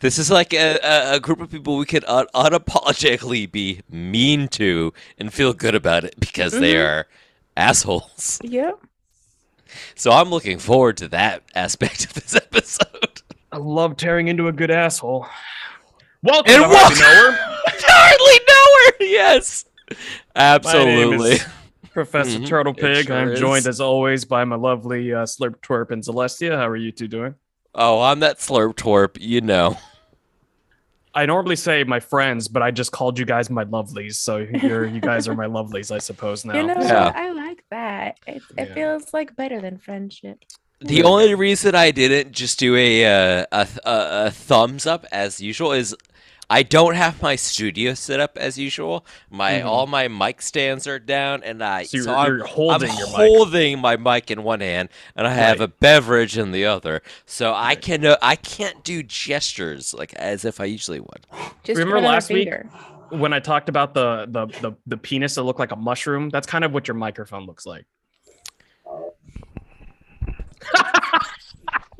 This is like a, a, a group of people we could un- unapologetically be mean to and feel good about it because they Mhm. are assholes. Yep. So I'm looking forward to that aspect of this episode. I love tearing into a good asshole. Welcome And to Hardly welcome- Knower. Hardly know her. Yes, absolutely. is Professor Mhm, Turtle Pig. sure I'm is. joined as always by my lovely uh, Slurp Twerp and Celestia. How are you two doing? Oh, I'm that slurp twerp, you know. I normally say my friends, but I just called you guys my lovelies, so you're you guys are my lovelies, I suppose now. You know, Yeah. I like that. It, it Yeah. feels like better than friendship. The only reason I didn't just do a, uh, a th- a a thumbs up as usual is I don't have my studio set up as usual. My Mhm. all my mic stands are down, and I So you're, so I'm, you're holding I'm your mic. holding my mic in one hand, and I have Right. a beverage in the other. So I can uh, I can't do gestures like as if I usually would. Just Remember put it on a last week? When I talked about the, the the the penis that looked like a mushroom, that's kind of what your microphone looks like.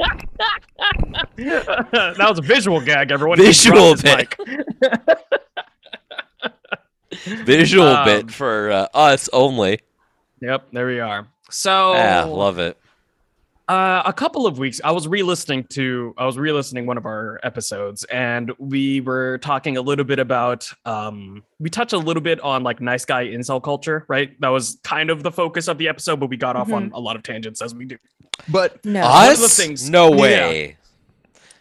that was a visual gag, everyone. Visual bit. Visual Um, bit for uh, us only. Yep, there we are. So Yeah, love it. Uh, a couple of weeks, I was re-listening to, I was re-listening one of our episodes, and we were talking a little bit about, um, we touched a little bit on like nice guy incel culture, right? That was kind of the focus of the episode, but we got off on a lot of tangents as we do. But No. one of the Us? things- no Yeah. way.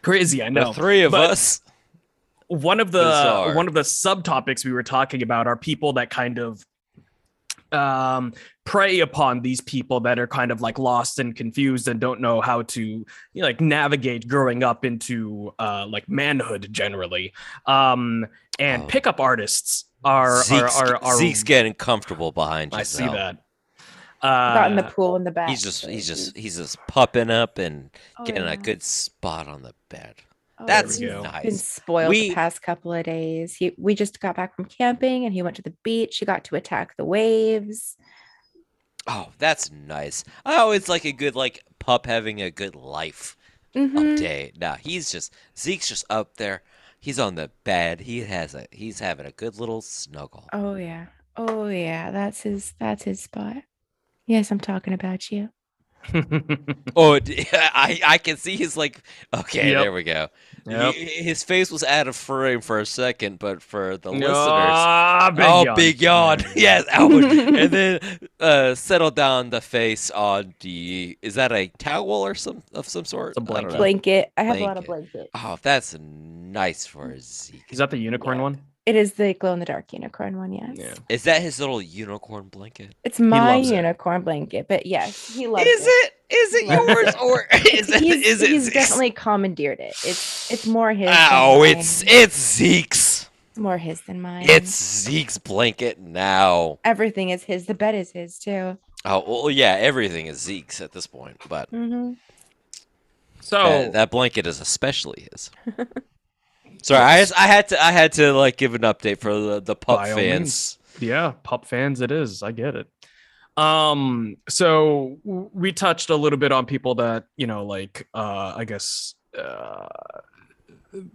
crazy, I know. The three of but- us. one of the Bizarre. one of the subtopics we were talking about are people that kind of um prey upon these people that are kind of like lost and confused and don't know how to you know, like navigate growing up into uh like manhood generally um and Oh. pickup artists are Zeke's, are, are, are Zeke's getting comfortable behind you. I see Giselle. that Got in the uh, pool in the back. He's just he's just he's just pupping up and Oh, getting yeah. a good spot on the bed. Oh, That's we he's go. Been spoiled We- the past couple of days. He we just got back from camping and he went to the beach. He got to attack the waves. Oh, that's nice. I always like a good like pup having a good life Mhm. update. Nah, he's just Zeke's just up there. He's on the bed. He has a he's having a good little snuggle. Oh yeah. Oh yeah. That's his that's his spot. Yes, I'm talking about you. Oh, I I can see his like. Okay, Yep. there we go. Yep. He- his face was out of frame for a second, but for the listeners, Ah, big oh, yawn. big yawn. Yeah. yes, ouch. and then uh, settle down the face on the. Is that a towel or some of some sort? It's a I blanket. know. Blanket. I have a lot of blankets. Oh, that's nice for Zeke. Is that the unicorn Yeah. one? It is the glow in the dark unicorn one, yes. Yeah. Is that his little unicorn blanket? It's my loves it. unicorn blanket, but yes, he loves Is it? Is it yours or is it? he's, Is it? he's Zeke's? definitely commandeered it. It's it's more his. than Oh, mine. it's it's Zeke's. It's more his than mine. It's Zeke's blanket now. everything is his. The bed is his too. Oh well, yeah, everything is Zeke's at this point, but hmm So that, that blanket is especially his. Sorry, I just, I had to I had to like give an update for the the pup By fans. Yeah, pup fans it is. I get it. Um so w- we touched a little bit on people that, you know, like uh I guess uh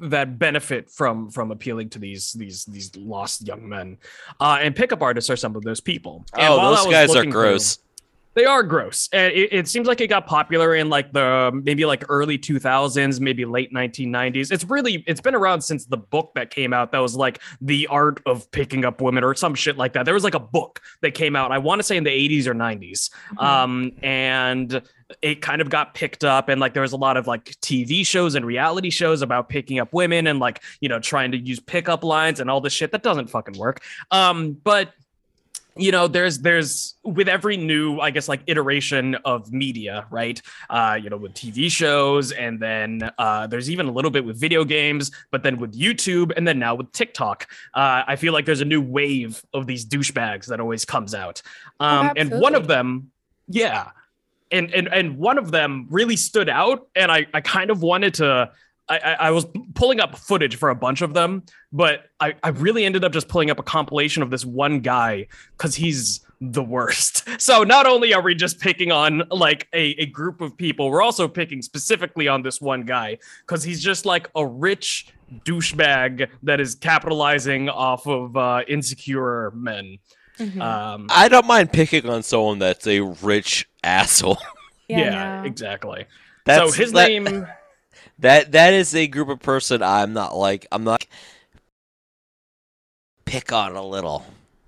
that benefit from from appealing to these these these lost young men. Uh and pickup artists are some of those people. And Oh, those guys are gross. They are gross. And it, it seems like it got popular in like the maybe like early 2000s, maybe late 1990s. It's really it's been around since the book that came out that was like the art of picking up women or some shit like that. There was like a book that came out. I want to say in the 80s or 90s. Um and it kind of got picked up and like there was a lot of like TV shows and reality shows about picking up women and like, you know, trying to use pickup lines and all this shit that doesn't fucking work. Um but you know there's there's with every new i guess like iteration of media right? Uh you know with tv shows and then uh there's even a little bit with video games but then with youtube and then now with tiktok. Uh i feel like there's a new wave of these douchebags that always comes out. Um and one of them yeah and and and one of them really stood out and i i kind of wanted to I, I, I was pulling up footage for a bunch of them, but I, I really ended up just pulling up a compilation of this one guy because he's the worst. So not only are we just picking on like a, a group of people, we're also picking specifically on this one guy because he's just like a rich douchebag that is capitalizing off of uh, insecure men. Mhm. Um, I don't mind picking on someone that's a rich asshole. yeah, no. exactly. That's, so his that- name. That that is a group of person I'm not like I'm not pick on a little.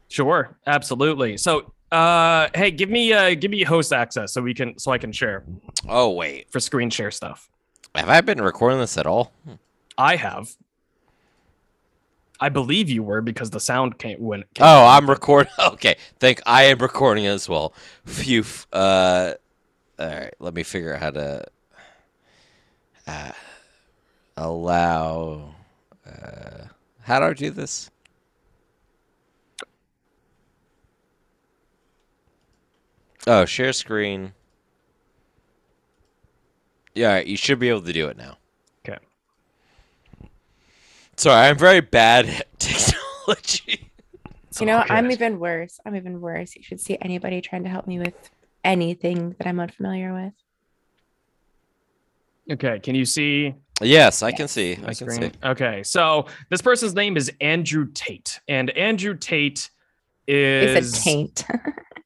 Sure, absolutely. So, uh, hey, give me uh, give me host access so we can so I can share Oh wait, for screen share stuff. have I been recording this at all? I have. I believe you were because the sound came when. came Oh, I'm recording. Okay, think I am recording as well. Phew. Uh, all right. Let me figure out how to uh, allow. Uh, how do I do this? Oh, share screen. Yeah, you should be able to do it now. Okay. Sorry, I'm very bad at technology. You know, I'm even worse. I'm even worse. You should see anybody trying to help me with anything that I'm unfamiliar with. Okay, can you see Yes, I can see. my I can see. Okay, so this person's name is Andrew Tate, and Andrew Tate They is said taint.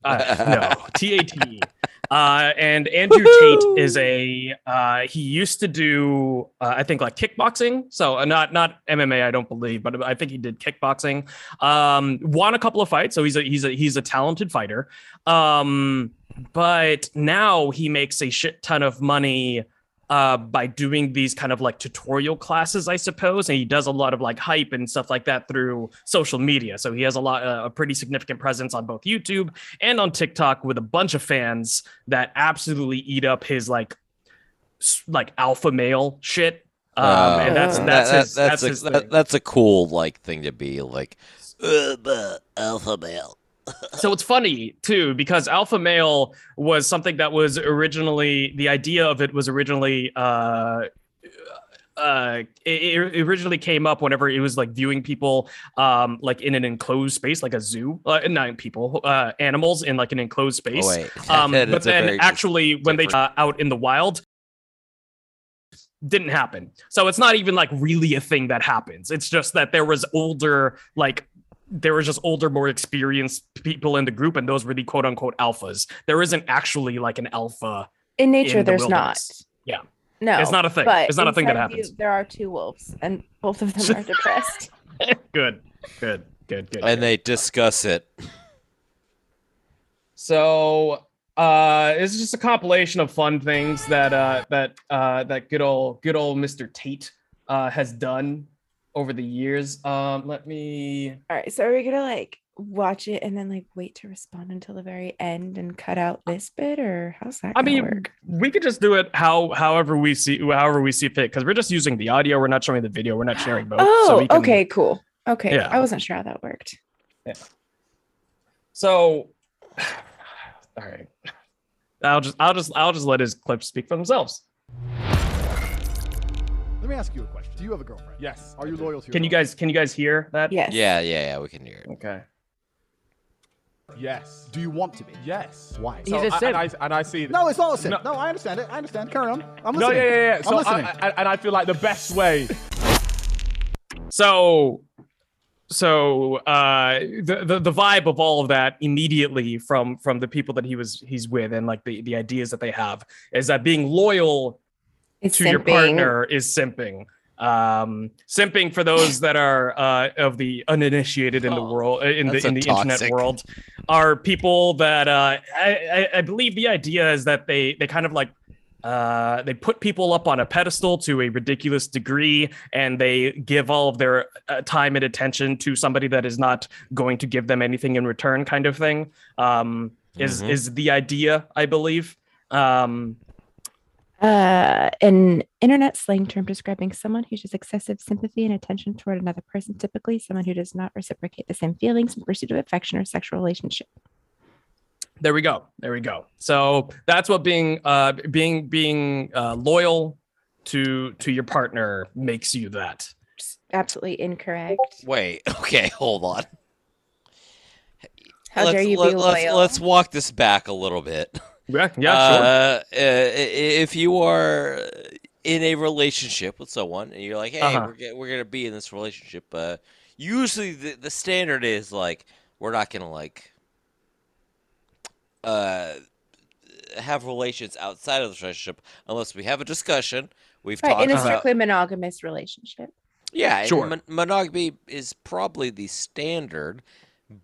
Uh, no, T A T E. Uh, and Andrew Tate is a uh, he used to do uh, I think like kickboxing, so uh, not not MMA I don't believe, but I think he did kickboxing. Um, won a couple of fights, so he's a he's a he's a talented fighter. Um, but now he makes a shit ton of money uh, by doing these kind of like tutorial classes, I suppose. And he does a lot of like hype and stuff like that through social media. So he has a lot, uh, a pretty significant presence on both YouTube and on TikTok with a bunch of fans that absolutely eat up his like, like alpha male shit. Um, and that's Uh, that's that- his, that- that's, a, his that- that's a cool like thing to be like uh, alpha male. So it's funny too because alpha male was something that was originally the idea of it was originally uh uh it, it originally came up whenever it was like viewing people um like in an enclosed space like a zoo uh not people uh animals in like an enclosed space. Oh, um but then actually when they uh, out in the wild didn't happen. So it's not even like really a thing that happens. It's just that there was older like there was just older more experienced people in the group and those were the quote unquote alphas there isn't actually like an alpha In nature, in the there's not. Yeah. No. It's not a thing. But It's not a thing that inside of you, happens. there are two wolves, and both of them are depressed. good good good good and they discuss it. So uh it's just a compilation of fun things that uh that uh that good old good old Mr. Tate uh has done over the years. Um let me All right. So are we gonna like watch it and then like wait to respond until the very end and cut out this bit, or how's that? I mean work? we could just do it how however we see however we see fit because we're just using the audio, we're not showing the video, we're not sharing both. Oh, so can, okay, cool. Okay, Yeah. I wasn't sure how that worked. Yeah. So all right. I'll just I'll just I'll just let his clips speak for themselves. Let me ask you a question. Do you have a girlfriend? Yes. Are you loyal to your Can you guys can you guys hear that? Yes. Yeah, yeah, yeah. We can hear it. Okay. Yes. Do you want to be? Yes. Why? So, He's a I- simp. and, I, and I see. No, it's not a sin. No. No. I understand it. I understand. Carry on. I'm listening. No, listening. yeah, yeah, yeah. I'm So listening. I, I, and I feel like the best way. So so uh the, the the vibe of all of that immediately from from the people that he was he's with and like the the ideas that they have is that being loyal It's to your partner is simping. Um simping for those that are uh of the uninitiated in the Oh, world uh, in the in a the internet world are people that uh I, I i believe the idea is that they they kind of like uh they put people up on a pedestal to a ridiculous degree and they give all of their uh, time and attention to somebody that is not going to give them anything in return kind of thing. Um is Mhm. is the idea i believe. Um Uh, an internet slang term describing someone who shows excessive sympathy and attention toward another person, typically someone who does not reciprocate the same feelings in pursuit of affection or sexual relationship. there we go there we go so that's what being uh being being uh loyal to to your partner makes you that. Absolutely incorrect. Wait, okay, hold on. How let's, dare you let, be let's, loyal? let's walk this back a little bit. Yeah, yeah, uh, uh, if you are in a relationship with someone and you're like, hey, Uh-huh. we're, we're gonna be in this relationship, uh, usually the, the standard is like we're not gonna like uh have relations outside of the relationship unless we have a discussion. We've right, talked in a about strictly monogamous relationship. yeah, Sure. mon- monogamy is probably the standard,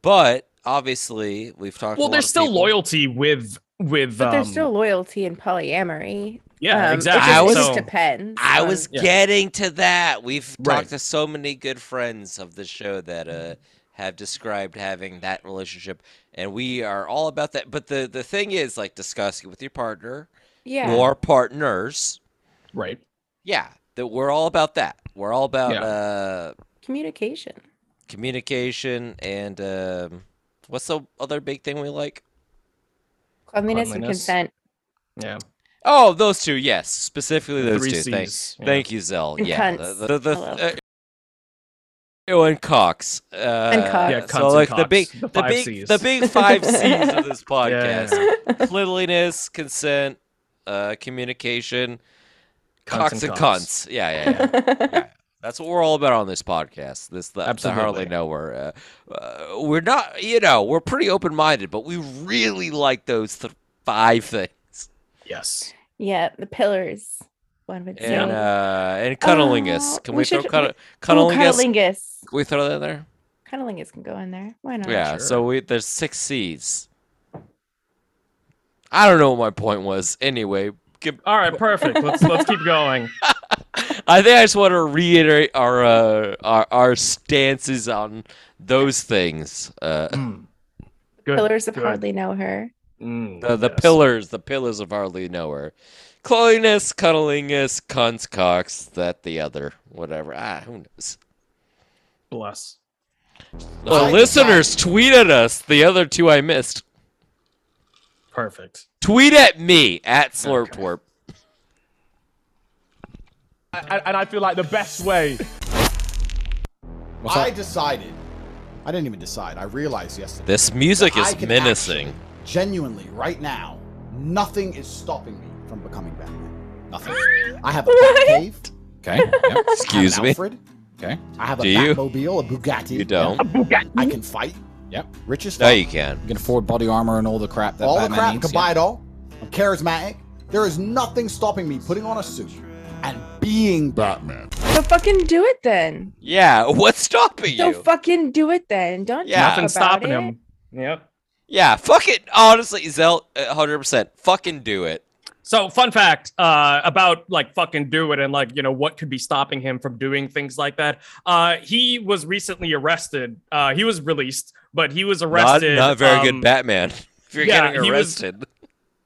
but obviously we've talked. Well, a lot there's of still people- loyalty with with. But um, there's still loyalty and polyamory. yeah, Um, exactly. It just, I it was- just depends. I on- was Yeah. getting to that. We've Right. talked to so many good friends of the show that uh, have described having that relationship, and we are all about that. But the the thing is, like discussing with your partner yeah. or partners, right. yeah, that we're all about that. We're all about Yeah. uh, communication. communication and um, what's the other big thing we like? Cleanliness, and Cleanliness. consent. Yeah. Oh, those two, yes, specifically those Three two. Thank, C's. yeah. thank you, Zell. And yeah, cunts. the, the, the, Hello. uh, oh, and Cox. Uh, Cox. Yeah, cunts so and like the cocks, big, the the, five big, Cs. the big five C's of this podcast: Yeah. cleanliness, consent, uh, communication, Cunts cocks and and cocks. cunts. Yeah, yeah, yeah. yeah. That's what we're all about on this podcast. This the, the Absolutely. hardly know her. Uh, uh, we're not, you know, we're pretty open minded, but we really like those th- five things. Yes. yeah, the pillars. One would say. And uh, and cunnilingus. Oh, Can we we, throw should- cunni- Ooh, cunnilingus? cunnilingus. Can we throw that in there? Cunnilingus can go in there. Why not? Yeah. sure. So we there's six C's. I don't know what my point was. Anyway, give- All right. Perfect. Let's let's keep going. I think I just want to reiterate our uh, our our stances on those things. Uh, Mm. Good. Pillars of good. hardly know her. Mm, the the yes. pillars, the pillars of hardly know her. Cleanliness, cunnilingus, cunts, cocks, that the other, whatever. Ah, who knows? Bless. The I listeners tweet at us. The other two I missed. Perfect. Tweet at me at Slurptwerp. And, and I feel like the best way I decided. I didn't even decide. I realized yesterday. This music is menacing. actually, genuinely, right now, nothing is stopping me from becoming Batman. Nothing. I have a What? Batcave. Okay. Yep. Excuse me. Alfred. Okay. I have a Do you? Batmobile, a Bugatti. You don't. I can fight. Yep. Rich as No, you can. You can afford body armor and all the crap that all the crap, needs. can buy it all. I'm charismatic. There is nothing stopping me putting on a suit and being Batman. So fucking do it then. Yeah, what's stopping you? So you? fucking do it then. Don't Yeah. talk Nothing's stopping it. him. Yep. yeah, fuck it. Honestly, Zell, uh, 100%. Fucking do it. So, fun fact uh, about like fucking do it and like you know what could be stopping him from doing things like that. Uh, he was recently arrested. Uh, he was released, but he was arrested. not a very um, good Batman. If you're yeah, getting arrested.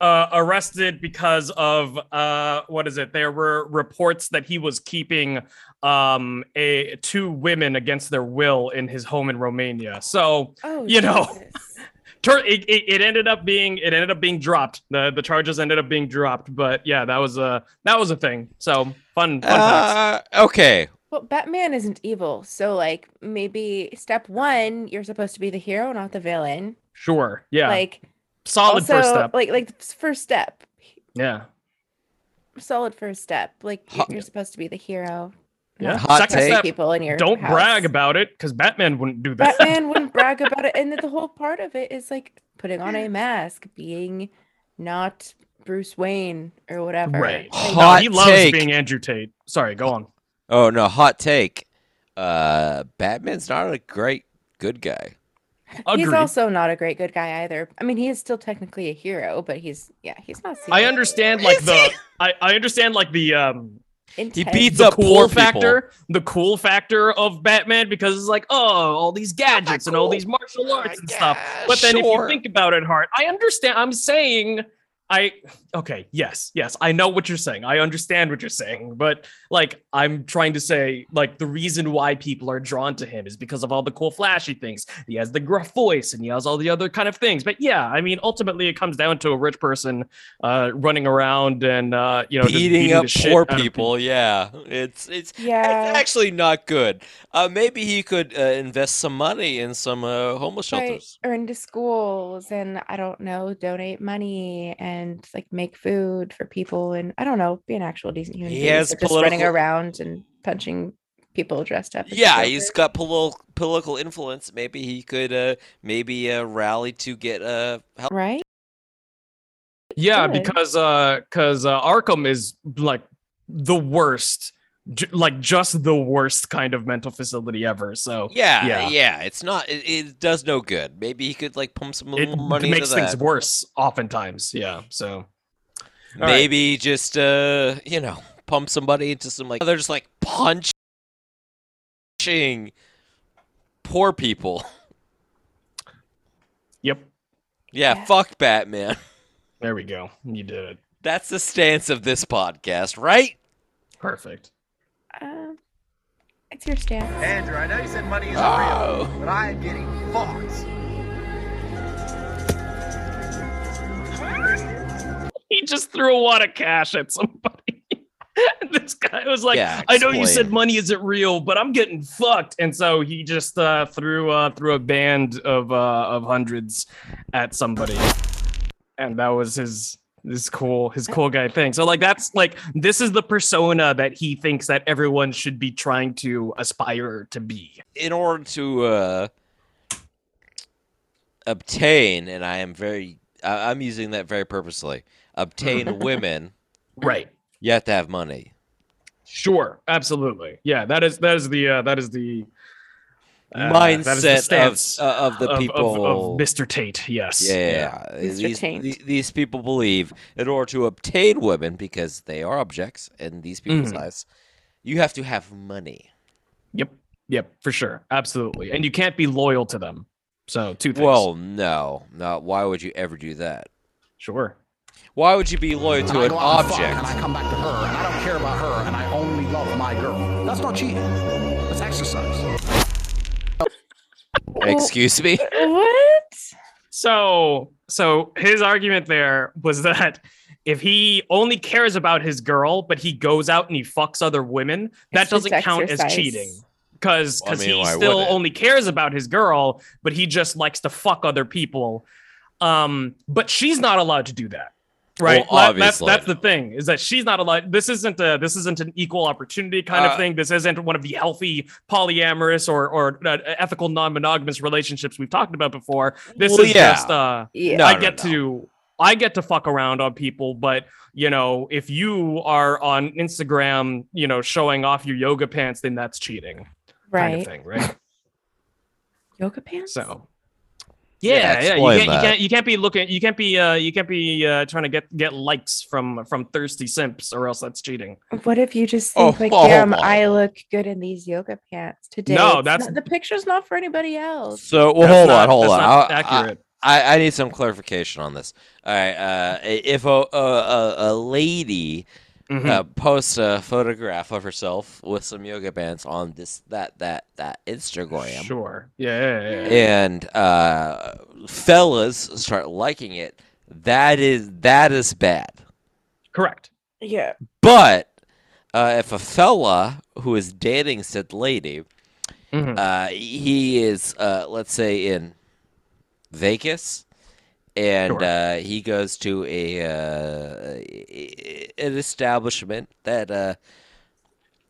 Uh, arrested because of uh, what is it? There were reports that he was keeping um, a two women against their will in his home in Romania. So Oh, You know. Jesus. tur- it, it, it ended up being it ended up being dropped. The the charges ended up being dropped. But yeah, that was a that was a thing. So fun fun. Uh, okay. Well, Batman isn't evil, so like maybe step one, you're supposed to be the hero, not the villain. Sure. Yeah. Like Solid also, first step. like like first step, yeah. solid first step. Like you're, Hot- you're supposed to be the hero. Yeah. Hot Second take. step. people in your Don't house. brag about it because Batman wouldn't do that. Batman wouldn't brag about it, and the whole part of it is like putting on a mask, being not Bruce Wayne or whatever. Right. Like, No, Hot he loves take. being Andrew Tate. Sorry, go on. Oh, no. Hot take. Uh, Batman's not a great good guy. He's also not a great good guy either. I mean, he is still technically a hero, but he's yeah, he's not. I understand like the? I, I understand like the um intense. beats the up cool poor people. factor, the cool factor of Batman because it's like, oh, all these gadgets and all these martial arts and Yeah, stuff. But then if you think about it hard, I understand. I'm saying I okay, yes, yes. I know what you're saying. I understand what you're saying, but like I'm trying to say like the reason why people are drawn to him is because of all the cool flashy things. He has the gruff voice and he has all the other kind of things. But yeah, I mean ultimately it comes down to a rich person uh running around and uh you know just beating up the poor out of people. Yeah, it's it's Yeah. it's actually not good. Uh, maybe he could uh, invest some money in some uh, homeless Right. shelters. Or into schools and I don't know, donate money and like make food for people and I don't know, be an actual decent human He being. has instead of just running political- around and punching people dressed up. as Yeah, he's Joker. got political political influence. Maybe he could uh, maybe uh, rally to get uh, help. right. Yeah, Good. because uh cuz uh Arkham is like the worst j- like just the worst kind of mental facility ever. So Yeah, Yeah. yeah, It's not. It, it does no good. Maybe he could like pump some money. it more money makes into things that. worse oftentimes. Yeah. So All right. Maybe just uh, you know, pump somebody into some like they're just like punching poor people. yep. Yeah, Yeah. fuck Batman. There we go. You did it. That's the stance of this podcast, right? Perfect. It's your stance. Andrew, I know you said money isn't Oh. real, but I am getting fucked. He just threw a wad of cash at somebody. This guy was like, Yeah, I know you said money isn't real, but I'm getting fucked. And so he just uh, threw uh, threw a band of uh, of hundreds at somebody. And that was his his cool his cool guy thing. So like that's like this is the persona that he thinks that everyone should be trying to aspire to be. In order to uh, obtain, and I am very, I I'm using that very purposely. Obtain women, Right. you have to have money. Sure, absolutely. Yeah, that is that is the uh, that is the Mindset that is the of uh, of the of- of- people. of, Mr. Tate. Yes. Yeah, Mr. These, Taint. the- these people believe in order to obtain women, because they are objects in these people's Mhm. eyes, you have to have money. Yep. Yep. For sure. Absolutely. And you can't be loyal to them. So two things. Well, no, Not Why would you ever do that? sure. Why would you be loyal to an go out and fuck, object? and I come back to her, and I don't care about her, and I only love my girl. That's not cheating. That's exercise. Excuse me. What? So so his argument there was that if he only cares about his girl, but he goes out and he fucks other women, that It's just doesn't count as cheating. Because Well, I because mean, he still only cares about his girl, but he just likes to fuck other people. Um, but she's not allowed to do that. Right. Well, That- that's obviously. that's the thing, is that she's not allowed. This isn't a this isn't an equal opportunity kind Uh, of thing. This isn't one of the healthy polyamorous or or uh, ethical non-monogamous relationships we've talked about before. This Well, is yeah. just uh Yeah. No, I no, get no. to I get to fuck around on people, but you know, if you are on Instagram, you know, showing off your yoga pants, then that's cheating, right. kind of thing, right? Yoga pants. So. Yeah, Yeah, yeah, you can't, you can't you can't be looking you can't be uh you can't be uh trying to get get likes from from thirsty simps or else that's cheating. What if you just Oh, think like, oh, damn, oh. I look good in these yoga pants today? No, It's that's- not- the picture's not for anybody else. So, well, That's hold not- on, hold that's on. not I- I- accurate. I, I need some clarification on this. All right, uh, if a a, a, a lady Mhm. uh, posts a photograph of herself with some yoga pants on this that that that Instagram, Sure. Yeah, yeah, yeah, yeah. and uh, fellas start liking it, that is that is bad. Correct. Yeah. But uh, if a fella who is dating said lady, Mhm. uh, he is, uh, let's say, in Vegas, and Sure. uh, he goes to a uh, an establishment that uh,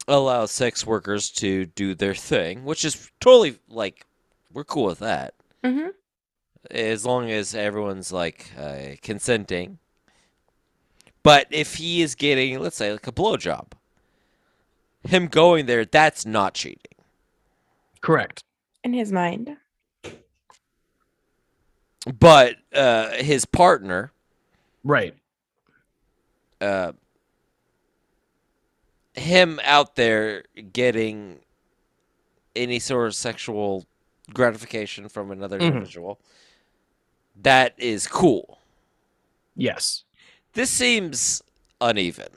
allows sex workers to do their thing, which is totally like we're cool with that hmm as long as everyone's like uh, consenting. But if he is getting, let's say, like a blowjob, him going there, that's not cheating. Correct. In his mind. But uh, his partner, Right. uh, him out there getting any sort of sexual gratification from another Mhm. individual, that is cool. Yes. this seems uneven.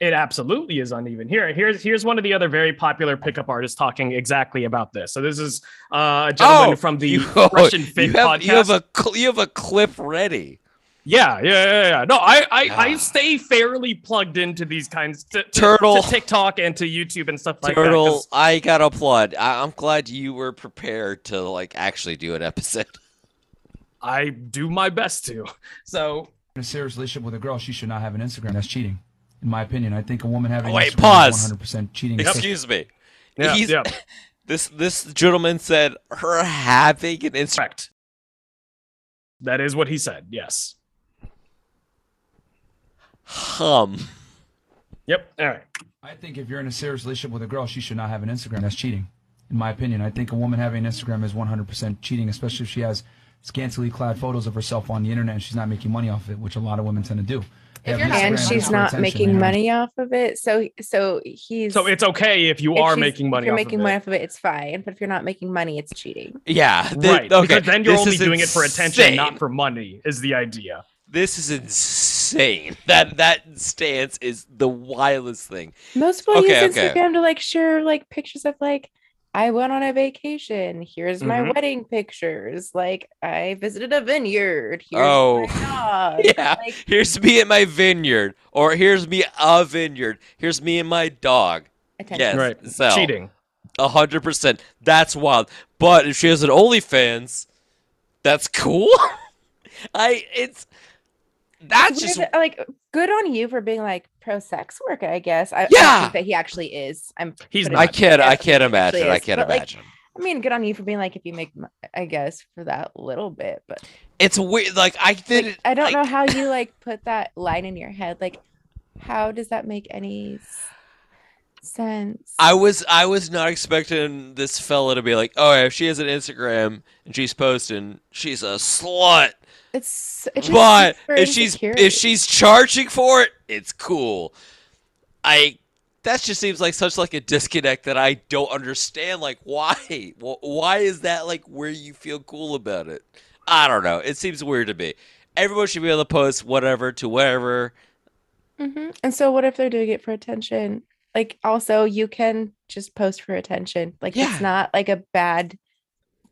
It absolutely is uneven. Here, here's here's one of the other very popular pickup artists talking exactly about this. So this is uh, a gentleman from the you, Russian you Fit have, podcast. You have a cl- you have a clip ready. Yeah, yeah, yeah, yeah. No, I, I, I Ah. stay fairly plugged into these kinds to, to, Turtle. to TikTok and to YouTube and stuff like Turtle, that. 'cause I gotta applaud. I- I'm glad you were prepared to like actually do an episode. I do my best to. So in a serious relationship with a girl, she should not have an Instagram. That's cheating, in my opinion. I think a woman having Wait, pause. 100% cheating. Excuse me. yeah, He's- yeah, This this gentleman said her having an Instagram. correct. That is what he said. Yes. Hum. Yep. All right. I think if you're in a serious relationship with a girl, she should not have an Instagram. That's cheating, in my opinion. I think a woman having an Instagram is 100% cheating, especially if she has scantily clad photos of herself on the internet and she's not making money off it, which a lot of women tend to do. They have you're not- and she's not making you know? money off of it. So so he's So it's okay if you if are making money. If you're off making of money it. off of it, it's fine. But if you're not making money, it's cheating. Yeah. th- right? okay. Because then you're this only is doing it for attention, insane. not for money. Is the idea? This is insane. That that stance is the wildest thing. Most people Okay, use okay. Instagram to like share like pictures of like I went on a vacation. Here's my Mhm. wedding pictures. Like I visited a vineyard. Here's Oh. my dog. Yeah. Like, Here's me at my vineyard, or here's me a vineyard. Here's me and my dog. attention. Yes, Right. so Cheating. a hundred percent. That's wild. But if she has an OnlyFans, that's cool. I it's that's just Weird, like good on you for being like pro sex worker. I guess. I, I don't Yeah. think that he actually is. I'm. He's. I can't I can't imagine. actually I can't But, like, imagine. I mean, good on you for being like if you make, I guess, for that little bit, but It's weird. Like I did like. I don't know how you like put that line in your head. Like, how does that make any s- sense? I was I was not expecting this fella to be like, oh, if she has an Instagram and she's posting, she's a slut. It's, it just But if she's if she's charging for it, it's cool. I that just seems like such like a disconnect that I don't understand. Like why? Why is that like where you feel cool about it? I don't know. It seems weird to me. Everyone should be able to post whatever to wherever. Mhm. And so, what if they're doing it for attention? Like, also, you can just post for attention. Like, Yeah. it's not like a bad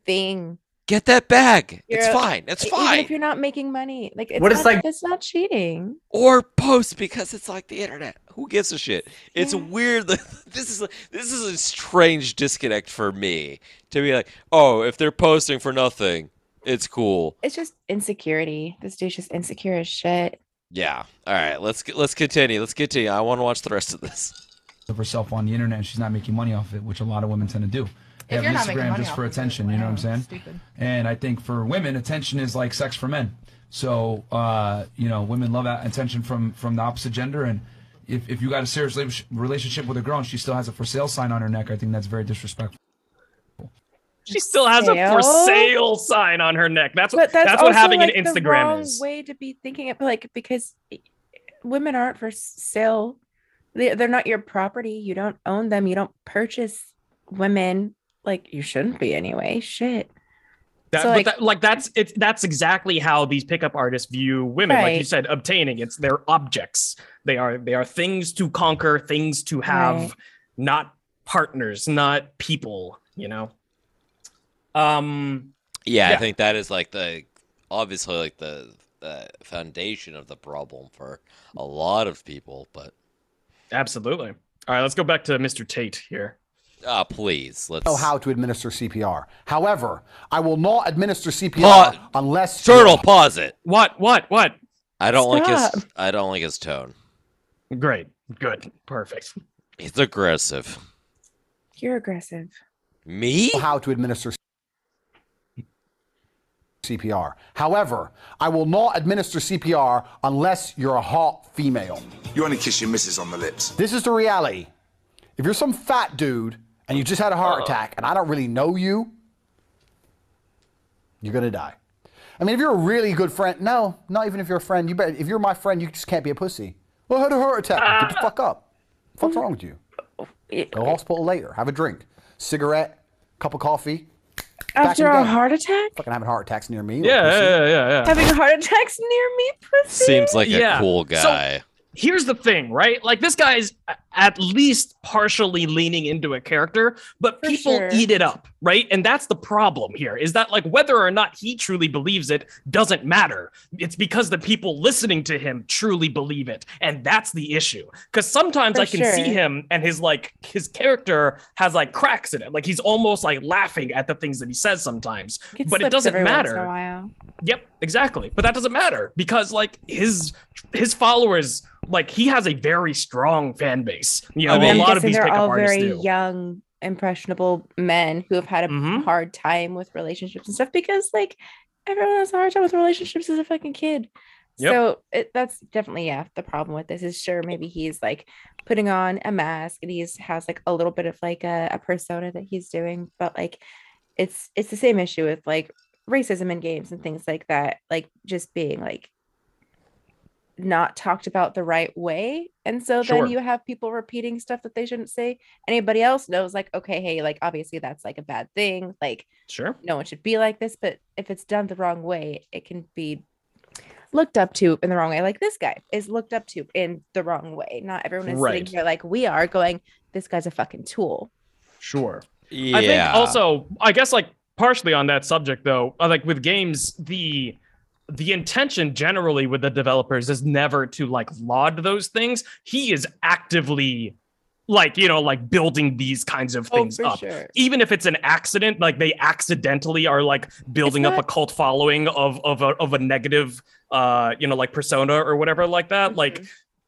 thing. Get that bag. it's You're- fine. It's E- Even if you're not making money, like, it's What not, is, like- it's not cheating. Or post because it's like the internet. Who gives a shit? It's Yeah. weird. This is this is a strange disconnect for me to be like, oh, if they're posting for nothing, it's cool. It's just insecurity. This dude's just insecure as shit. Yeah. All right. Let's let's continue. Let's continue. I want to watch the rest of this. of herself on the internet and she's not making money off it, which a lot of women tend to do. They If have you're not Instagram money just for of it, attention, you know what I'm saying? Stupid. And I think for women, attention is like sex for men. So uh, you know, women love that attention from from the opposite gender. And if, if you got a serious relationship with a girl and she still has a for sale sign on her neck, I think that's very disrespectful. She still has a for Sale? sale sign on her neck. That's what that's, that's, what having like, an the Instagram wrong is. way to be thinking of like because women aren't for sale. They, they're not your property. You don't own them. You don't purchase women. Like you shouldn't be anyway. Shit. That, So, but like- that, like that's it's that's exactly how these pickup artists view women. Like you said, obtaining it's their objects. They are they are things to conquer, things to have, Right. not partners, not people. You know. Um. Yeah, I think that is like the obviously like the the foundation of the problem for a lot of people. But Absolutely. All right, let's go back to Mr. Tate here. ah, please let's. know how to administer CPR. However, I will not administer CPR Pa- unless Turtle, pause it. What? What? What? I don't like his. I don't like his tone. Great. Good. Perfect. He's aggressive. You're aggressive. Me? how to administer CPR. However, I will not administer CPR unless you're a hot female. You only kiss your missus on the lips. This is the reality. If you're some fat dude and you just had a heart attack and I don't really know you, you're gonna die. I mean, if you're a really good friend, no, not even if you're a friend. You better. If you're my friend, you just can't be a pussy. Well, I had a heart attack. Get the uh. fuck up. What the fuck's wrong with you? Oh, Go to hospital later. Have a drink, cigarette, cup of coffee. After in a day. heart attack? Fucking having heart attacks near me. Yeah, little pussy. yeah, yeah, yeah. Having heart attacks near me, pussy? Seems like a Yeah. cool So- guy. here's the thing, right? Like this guy's a- at least partially leaning into a character, but For people sure. eat it up, right? And that's the problem here is that like whether or not he truly believes it doesn't matter. It's because the people listening to him truly believe it. And that's the issue. Cuz sometimes For I can sure. see him and his like his character has like cracks in it. Like he's almost like laughing at the things that he says sometimes. It but it doesn't every once in matter. Yep, exactly. But that doesn't matter because like his his followers, like he has a very strong fan base. You know, I mean- a I'm lot of guessing these they're pickup all artists very do. young, impressionable men who have had a Mhm. hard time with relationships and stuff because, like, everyone has a hard time with relationships as a fucking kid. Yep. So it, that's definitely yeah. The problem with this is sure maybe he's like putting on a mask and he's has like a little bit of like a, a persona that he's doing, but like it's it's the same issue with like racism in games and things like that, like just being like not talked about the right way. And so Sure. then you have people repeating stuff that they shouldn't say. Anybody else knows, like, okay, hey, like obviously that's like a bad thing. Like Sure. no one should be like this, but if it's done the wrong way, it can be looked up to in the wrong way. Like this guy is looked up to in the wrong way. Not everyone is Right. sitting here like we are going, this guy's a fucking tool. Sure. Yeah. I think also, I guess like partially on that subject though, uh, like with games, the the intention generally with the developers is never to like laud those things. He is actively like, you know, like building these kinds of things up. Oh, sure. even if it's an accident, like they accidentally are like building up a cult following of of a, of a negative, uh, you know, like persona or whatever like that. Like,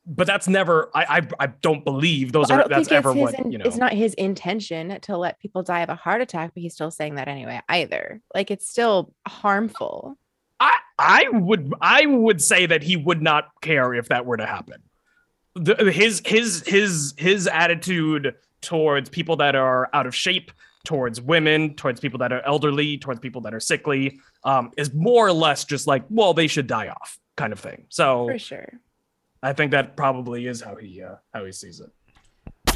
but that's never. I I, I don't believe those Mm-hmm. I are. That's ever his what you know. it's not his intention to let people die of a heart attack, but he's still saying that anyway, either. Like it's still harmful. I I would I would say that he would not care if that were to happen. The, his his his his attitude towards people that are out of shape, towards women, towards people that are elderly, towards people that are sickly, um, is more or less just like, well, they should die off, kind of thing. So For sure. I think that probably is how he uh, how he sees it.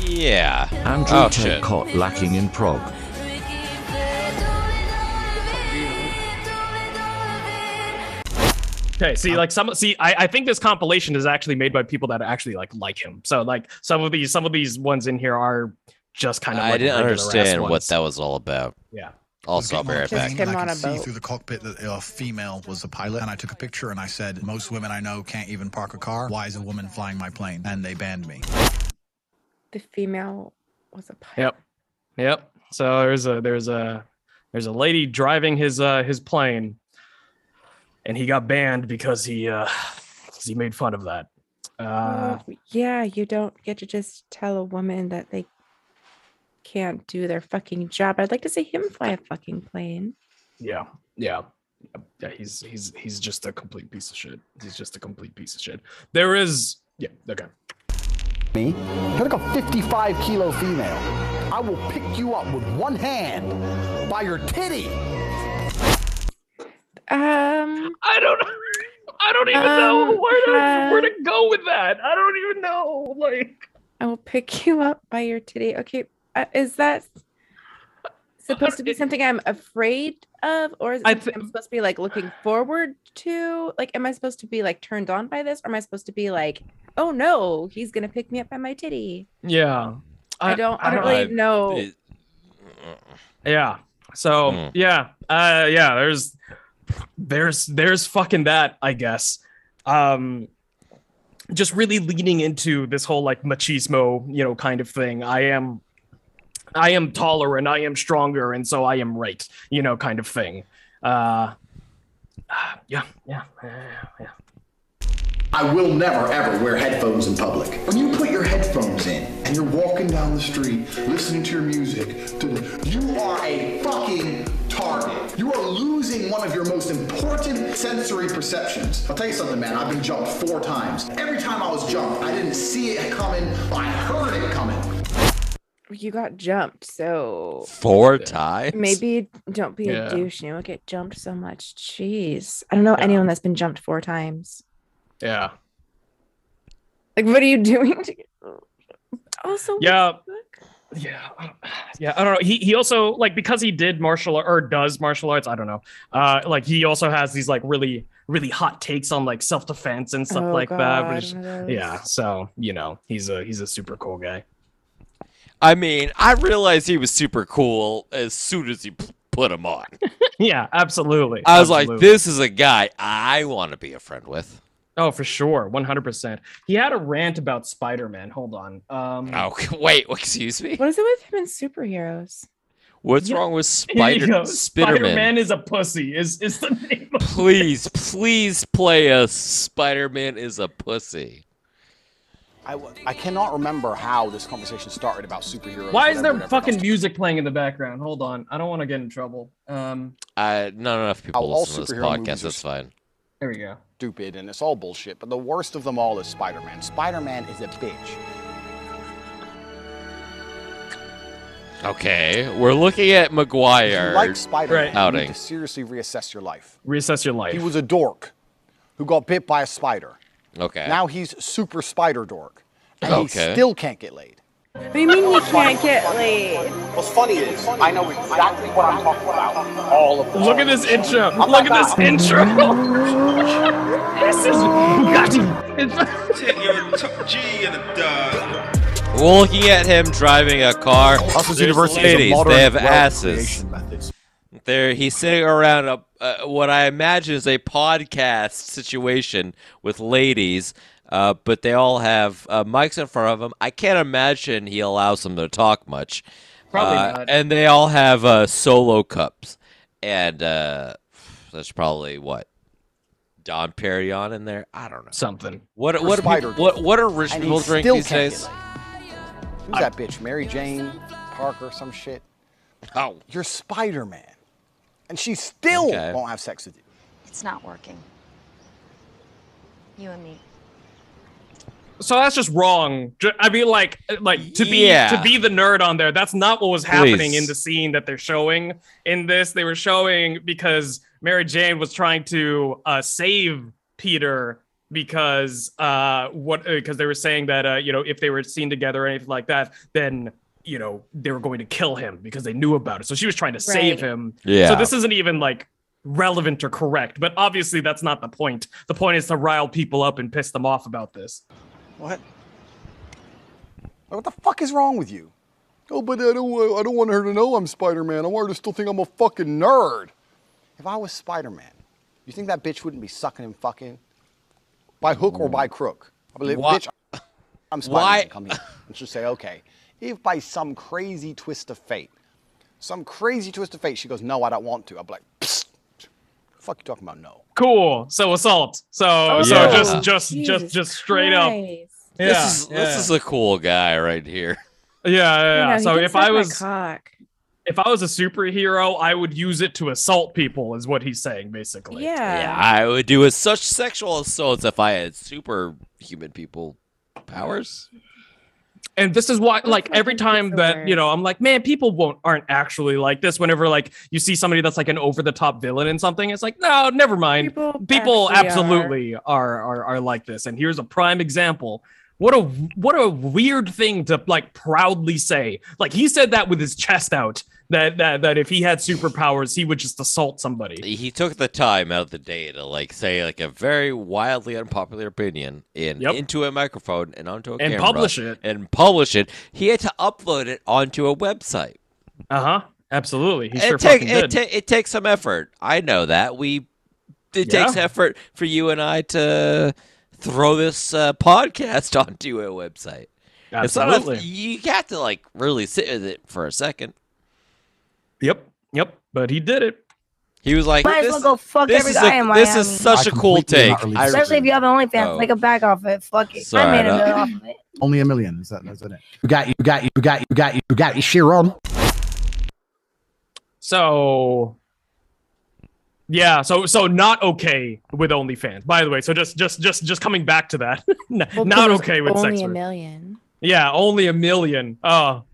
yeah. Andrew Oh, Ted caught lacking in prog. Okay, see, like some see, I, I think this compilation is actually made by people that actually like like him. So like some of these some of these ones in here are just kind of. I like didn't regular ass understand what that was all about. Yeah. Also, I'll be right Just back. I on could a see boat. through the cockpit that a female was the pilot, and I took a picture and I said, "Most women I know can't even park a car. Why is a woman flying my plane?" And they banned me. The female was a pilot. Yep. Yep. So there's a there's a there's a lady driving his uh his plane, and he got banned because he uh 'cause he made fun of that. Uh, Well, yeah, you don't get to just tell a woman that they can't do their fucking job. I'd like to see him fly a fucking plane. yeah, yeah, yeah. He's he's he's just a complete piece of shit. He's just a complete piece of shit. There is yeah. Okay. Me? You're like a 55 kilo female. I will pick you up with one hand by your titty. Um, I don't. I don't even know Um, where to where to uh, go with that. I don't even know. Like I will pick you up by your titty. Okay, uh, is that supposed to be something I'm afraid of, or is it I something I'm supposed to be like looking forward to? Like, am I supposed to be like turned on by this, or am I supposed to be like, oh no, he's gonna pick me up by my titty? yeah. I, don't. I don't really I- know. It- Yeah. So Hmm. yeah, uh, yeah. There's, there's, there's fucking that. I guess. Um, just really leaning into this whole like machismo, you know, kind of thing. I am, I am taller and I am stronger, and so I am right, you know, kind of thing. Uh, yeah, yeah, yeah. I will never ever wear headphones in public. When you put your headphones in and you're walking down the street listening to your music, you are a fucking target. You are losing one of your most important sensory perceptions. I'll tell you something, man. I've been jumped four times. Every time I was jumped, I didn't see it coming, I heard it coming. You got jumped, so Four times? maybe don't be Yeah. a douche. You don't get jumped so much. Jeez, I don't know anyone that's been jumped four times. Yeah. Like, what are you doing? To... Oh, also, Yeah. the fuck? Yeah, I yeah. I don't know. He he also like because he did martial or does martial arts. I don't know. Uh, like he also has these like really really hot takes on like self defense and stuff Oh, like that. Which, yeah. So you know he's a he's a super cool guy. I mean, I realized he was super cool as soon as he p- put him on. yeah, absolutely. I was like, this is a guy I want to be a friend with. Oh, for sure, one hundred percent. He had a rant about Spider Man. Hold on. Um, Oh, wait, excuse me. What is it with him and superheroes? What's Yeah. wrong with Spider Spider Man Spider-Man is a pussy. Is is the name? Of Please, please play a Spider-Man is a pussy. I, I cannot remember how this conversation started about superheroes. Why is there whatever, whatever. fucking music playing in the background? Hold on. I don't want to get in trouble. Um, I not enough people all listen to this podcast. That's fine. There we go. stupid and it's all bullshit. But the worst of them all is Spider-Man. Spider-Man is a bitch. Okay, we're looking at If you Maguire. like Spider-Man, Right. you Outing. need to seriously reassess your life. Reassess your life. He was a dork who got bit by a spider. okay. Now he's super spider dork, and Okay. he still can't get laid. What do you mean he can't get laid? What's funny is I know exactly what I'm talking about. All of the Look at this intro. Look at this intro. this is Bugatti. It's- We're looking at him driving a car. Hustlers There's University is a ladies. They have asses. There, he's sitting around a uh, what I imagine is a podcast situation with ladies, uh, but they all have uh, mics in front of them. I can't imagine he allows them to talk much. Probably Uh, not. And they all have uh, solo cups, and uh, there's probably what Don Perignon in there. I don't know. Something. What For what do Spider people, what what are rich And people he drink these days? get laid. Who's that bitch? Mary Jane Parker, some shit. Oh, You're Spider-Man, and she still Okay. won't have sex with you. It's not working. You and me. So that's just wrong. I mean, like, like to be Yeah. to be the nerd on there. That's not what was happening Please. in the scene that they're showing in this. They were showing because Mary Jane was trying to uh, save Peter because uh, what because they were saying that uh, you know if they were seen together or anything like that, then you know they were going to kill him because they knew about it. So she was trying to save him. Yeah. So this isn't even like relevant or correct. But obviously that's not the point. The point is to rile people up and piss them off about this. What? What the fuck is wrong with you? Oh, but I don't, I don't want her to know I'm Spider-Man. I want her to still think I'm a fucking nerd. If I was Spider-Man, you think that bitch wouldn't be sucking and fucking? By hook or by mm. crook? I believe, Why- bitch, I'm Spider-Man. Why- Come here. And she'll say, okay. If by some crazy twist of fate, some crazy twist of fate, she goes, no, I don't want to. I'll be like, Psst. fuck you talking about no? Cool. So assault. So so Yeah. just just just Jesus just straight up. Christ. Yeah. this is yeah. this is a cool guy right here. yeah, yeah, You know, So if I was cock. if I was a superhero, I would use it to assault people, is what he's saying basically. yeah. Yeah, I would do with such sexual assaults if I had superhuman people powers. And this is why, That's like like every time that you know, I'm like, man, people won't aren't actually like this. Whenever like you see somebody that's like an over the top villain in something, it's like, no, never mind. People, people actually absolutely are. Are, are like this and here's a prime example what a what a weird thing to like proudly say like he said that with his chest out that that that if he had superpowers he would just assault somebody He took the time out of the day to like say like a very wildly unpopular opinion in Yep. into a microphone and onto a And camera publish it. and publish it. He had to upload it onto a website. uh-huh absolutely he it sure take, it, ta- it takes some effort. I know that. We it Yeah. takes effort for you and I to throw this uh, podcast onto a website. It's not a- you have to like really sit with it for a second. yep yep but he did it He was like, Might as this, well go fuck this every is guy a, in this is such I a cool take. not really I- disagree. Especially if you have an OnlyFans, Oh. make a back off it. Fuck it. Sorry, I made a no. bill off of it. Only a million. Is that, that, is that it? You got you got you got you got you got your shit on. so yeah so so not okay with OnlyFans by the way so just just just just coming back to that N- Well, 'cause not okay with only sex a work. million. yeah only a million oh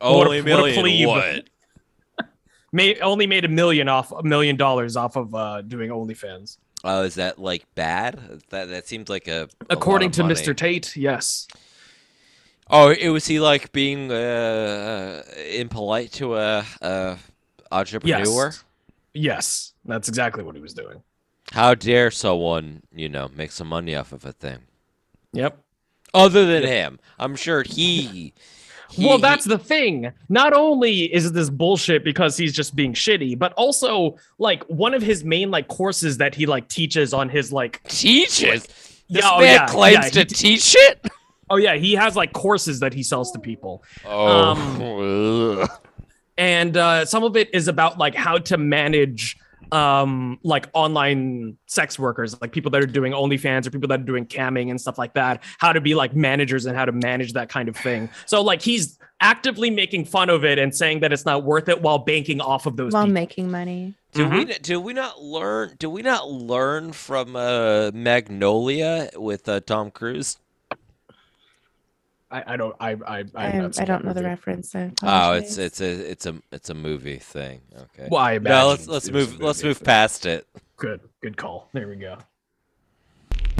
What a- Only a what a million. plebe. What? made only made a million off a million dollars off of uh doing OnlyFans. Oh, is that like bad? That that seems like a. a lot According of to money. Mr. Tate, yes. Oh, it was he like being uh, impolite to a, a entrepreneur? Yes. Yes, that's exactly what he was doing. How dare someone, you know, make some money off of a thing? Yep. Other than him, I'm sure he. he well, that's the thing. Not only is this bullshit because he's just being shitty, but also like one of his main like courses that he like teaches on his like teaches. This Yeah, oh, man yeah, claims yeah, to he- teach it. Oh yeah, he has like courses that he sells to people. Oh, um, ugh. And uh, some of it is about like how to manage um like online sex workers like people that are doing OnlyFans or people that are doing camming and stuff like that how to be like managers and how to manage that kind of thing so like he's actively making fun of it and saying that it's not worth it while banking off of those While people. making money. Do Mm-hmm. we do we not learn? Do we not learn from uh, Magnolia with uh, Tom Cruise? I, I don't I I I, I'm I don't know the reference. I Oh, it's it's a it's a it's a movie thing. Okay. Well, I no, let's let's it was a move let's move thing. past it. good good call there we go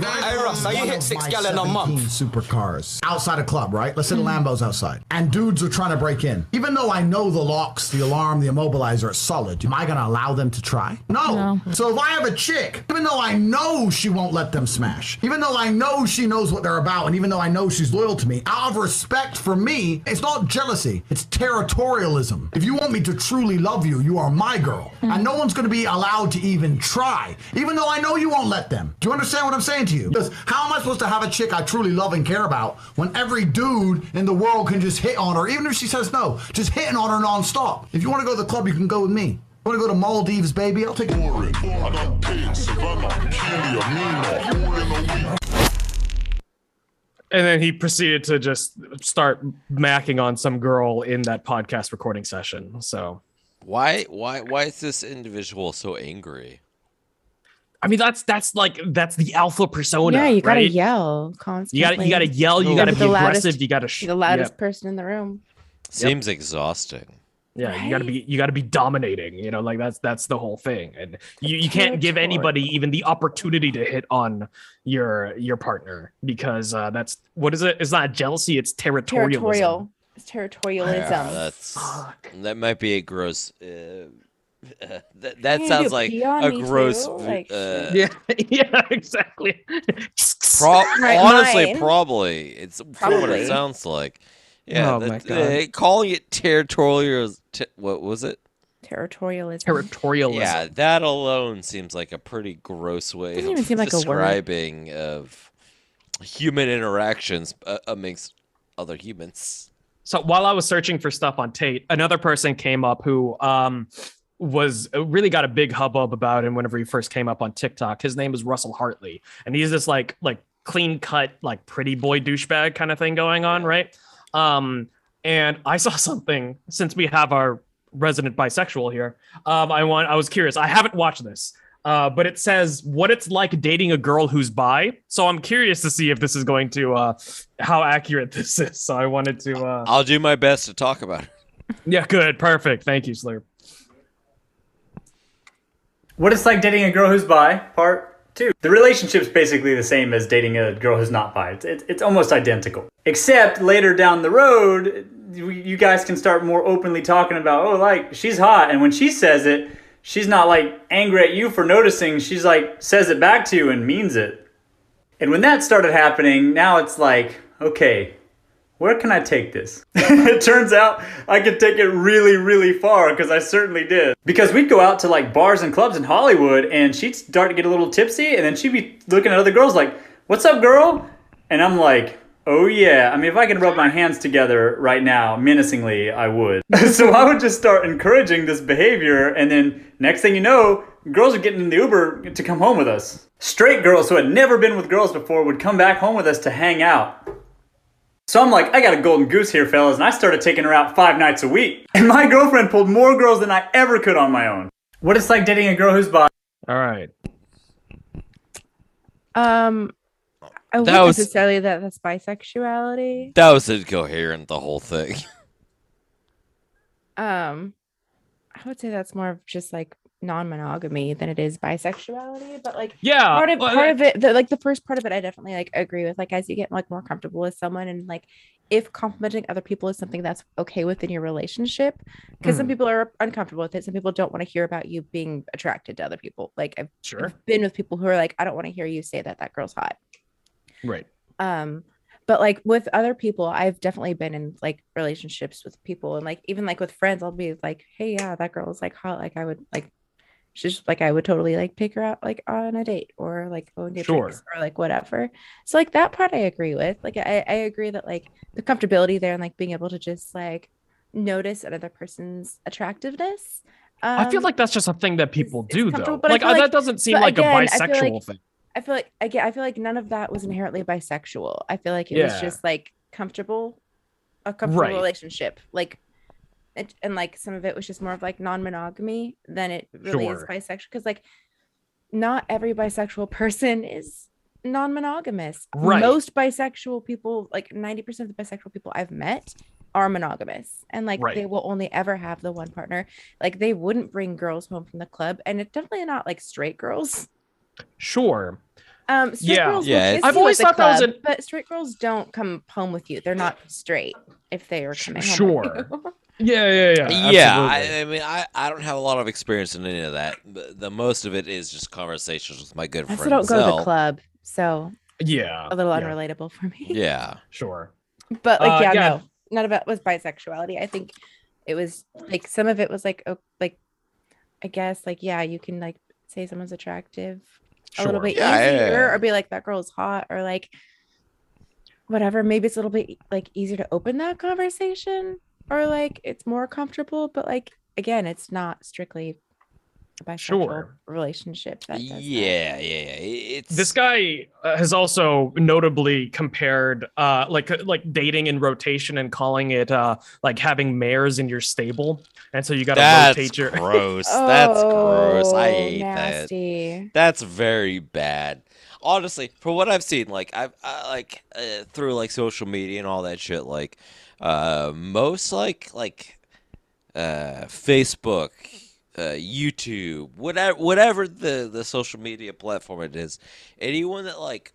Hey Russ, how you hit six my gal in a 17 month? supercars outside a club, right? Let's say the hmm. Lambo's outside, and dudes are trying to break in. Even though I know the locks, the alarm, the immobilizer are solid, am I gonna allow them to try? No. So if I have a chick, even though I know she won't let them smash, even though I know she knows what they're about, and even though I know she's loyal to me, out of respect for me, it's not jealousy, it's territorialism. If you want me to truly love you, you are my girl, hmm. and no one's gonna be allowed to even try, even though I know you won't let them. Do you understand what I'm saying to you? Because how am I supposed to have a chick I truly love and care about when every dude in the world can just hit on her, even if she says no, just hitting on her nonstop? If you want to go to the club, you can go with me. You want to go to Maldives, baby? I'll take you. and then he proceeded to just start macking on some girl in that podcast recording session so Why why why is this individual so angry? I mean, that's that's like that's the alpha persona. yeah, you gotta right? yell constantly. You gotta you gotta yell. You Yeah, gotta but be the loudest- aggressive. You gotta sh- the loudest Yeah, person in the room. Seems exhausting. yeah you gotta be you gotta be dominating. You know, like that's that's the whole thing. And you, you can't give anybody even the opportunity to hit on your your partner because uh, that's what is it? It's not jealousy. It's territorialism. Territorial. It's territorialism. Yeah, that's that might be a gross. Uh, that that Can sounds like a gross. too? Like, uh, Yeah, yeah, exactly. Pro- Right, honestly, mine. probably it's from what it sounds like. Yeah, Oh my that- God. uh, calling it territorial. T- what was it? Territorialism. Territorialism. Yeah, that alone seems like a pretty gross way Doesn't of even seem like a word. describing of human interactions uh, amongst other humans. So while I was searching for stuff on Tate, another person came up who um was uh, really got a big hubbub about him whenever he first came up on TikTok. His name is Russell Hartley, and he's this like like clean cut like pretty boy douchebag kind of thing going on, right? Um, and I saw something since we have our resident bisexual here. Um, I want I was curious. I haven't watched this. Uh, but it says what it's like dating a girl who's bi. So I'm curious to see if this is going to uh, how accurate this is. So I wanted to. Uh, I'll do my best to talk about it. yeah, good, perfect. Thank you, Slurp. What it's like dating a girl who's bi, part two. The relationship's basically the same as dating a girl who's not bi. It's, it's, it's almost identical. Except later down the road, you you guys can start more openly talking about, oh, like, she's hot. And when she says it, she's not like angry at you for noticing. She's like, says it back to you and means it. And when that started happening, now it's like, okay, where can I take this? it turns out I could take it really, really far because I certainly did. Because we'd go out to like bars and clubs in Hollywood and she'd start to get a little tipsy and then she'd be looking at other girls like, What's up, girl? And I'm like, Oh yeah. I mean, if I could rub my hands together right now, menacingly, I would. so I would just start encouraging this behavior and then next thing you know, girls are getting in the Uber to come home with us. Straight girls who had never been with girls before would come back home with us to hang out. So I'm like, I got a golden goose here, fellas, and I started taking her out five nights a week. And my girlfriend pulled more girls than I ever could on my own. What it's like dating a girl who's bi. All right. Um, I That wouldn't was- necessarily that that's bisexuality. That was incoherent, the whole thing. Um, I would say that's more of just like non-monogamy than it is bisexuality but like Yeah, part of well, part of it the, like the first part of it i definitely like agree with like as you get like more comfortable with someone and like if complimenting other people is something that's okay within your relationship because some Mhm. people are uncomfortable with it some people don't want to hear about you being attracted to other people like i've, Sure. I've been with people who are like i don't want to hear you say that that girl's hot Right. um but like with other people i've definitely been in like relationships with people and like even like with friends i'll be like hey yeah that girl is like hot like i would like she's just like i would totally like take her out like on a date or like go and get Sure. drinks or like whatever so like that part i agree with like i, I agree that like the comfortability there and like being able to just like notice another person's attractiveness I feel um, like that's just a thing that people do, though. but Like, like- that doesn't seem like again, a I bisexual like- thing. I feel like again, I feel like none of that was inherently bisexual. I feel like it was just like comfortable, a comfortable Right. relationship. Like, it, and like some of it was just more of like non-monogamy than it really is bisexual. Because like, not every bisexual person is non-monogamous. Right. Most bisexual people, like ninety percent of the bisexual people I've met, are monogamous, and like Right. they will only ever have the one partner. Like they wouldn't bring girls home from the club, and it's definitely not like straight girls. Sure. Um, straight Yeah. girls Yeah, will it's- kiss I've always at the thought that was club, an- but straight girls don't come home with you. They're not straight if they are coming home. sure. With you. Yeah, yeah, yeah. yeah. I, I mean, I, I don't have a lot of experience in any of that. but The most of it is just conversations with my good friends. I friend. also don't go to Zell. the club, so yeah. a little yeah, unrelatable for me. Yeah, Sure. But like, Uh, yeah, yeah. no, none of it was bisexuality. I think it was like some of it was like, oh, like I guess like yeah, you can like say someone's attractive a little bit Yeah, yeah, easier, yeah. or be like that girl's hot, or like whatever. Maybe it's a little bit like easier to open that conversation, or like it's more comfortable. But like again, it's not strictly a bisexual Sure. relationship. That does that. yeah, yeah, yeah. It's This guy uh, has also notably compared uh like uh, like dating in rotation and calling it uh like having mares in your stable. And so you got to That's rotate your gross. That's gross. I Oh, hate that. That's very bad. Honestly, for what I've seen, like I've I, like uh, through like social media and all that shit, like uh, most like like uh, Facebook, uh, YouTube, whatever whatever the the social media platform it is, anyone that like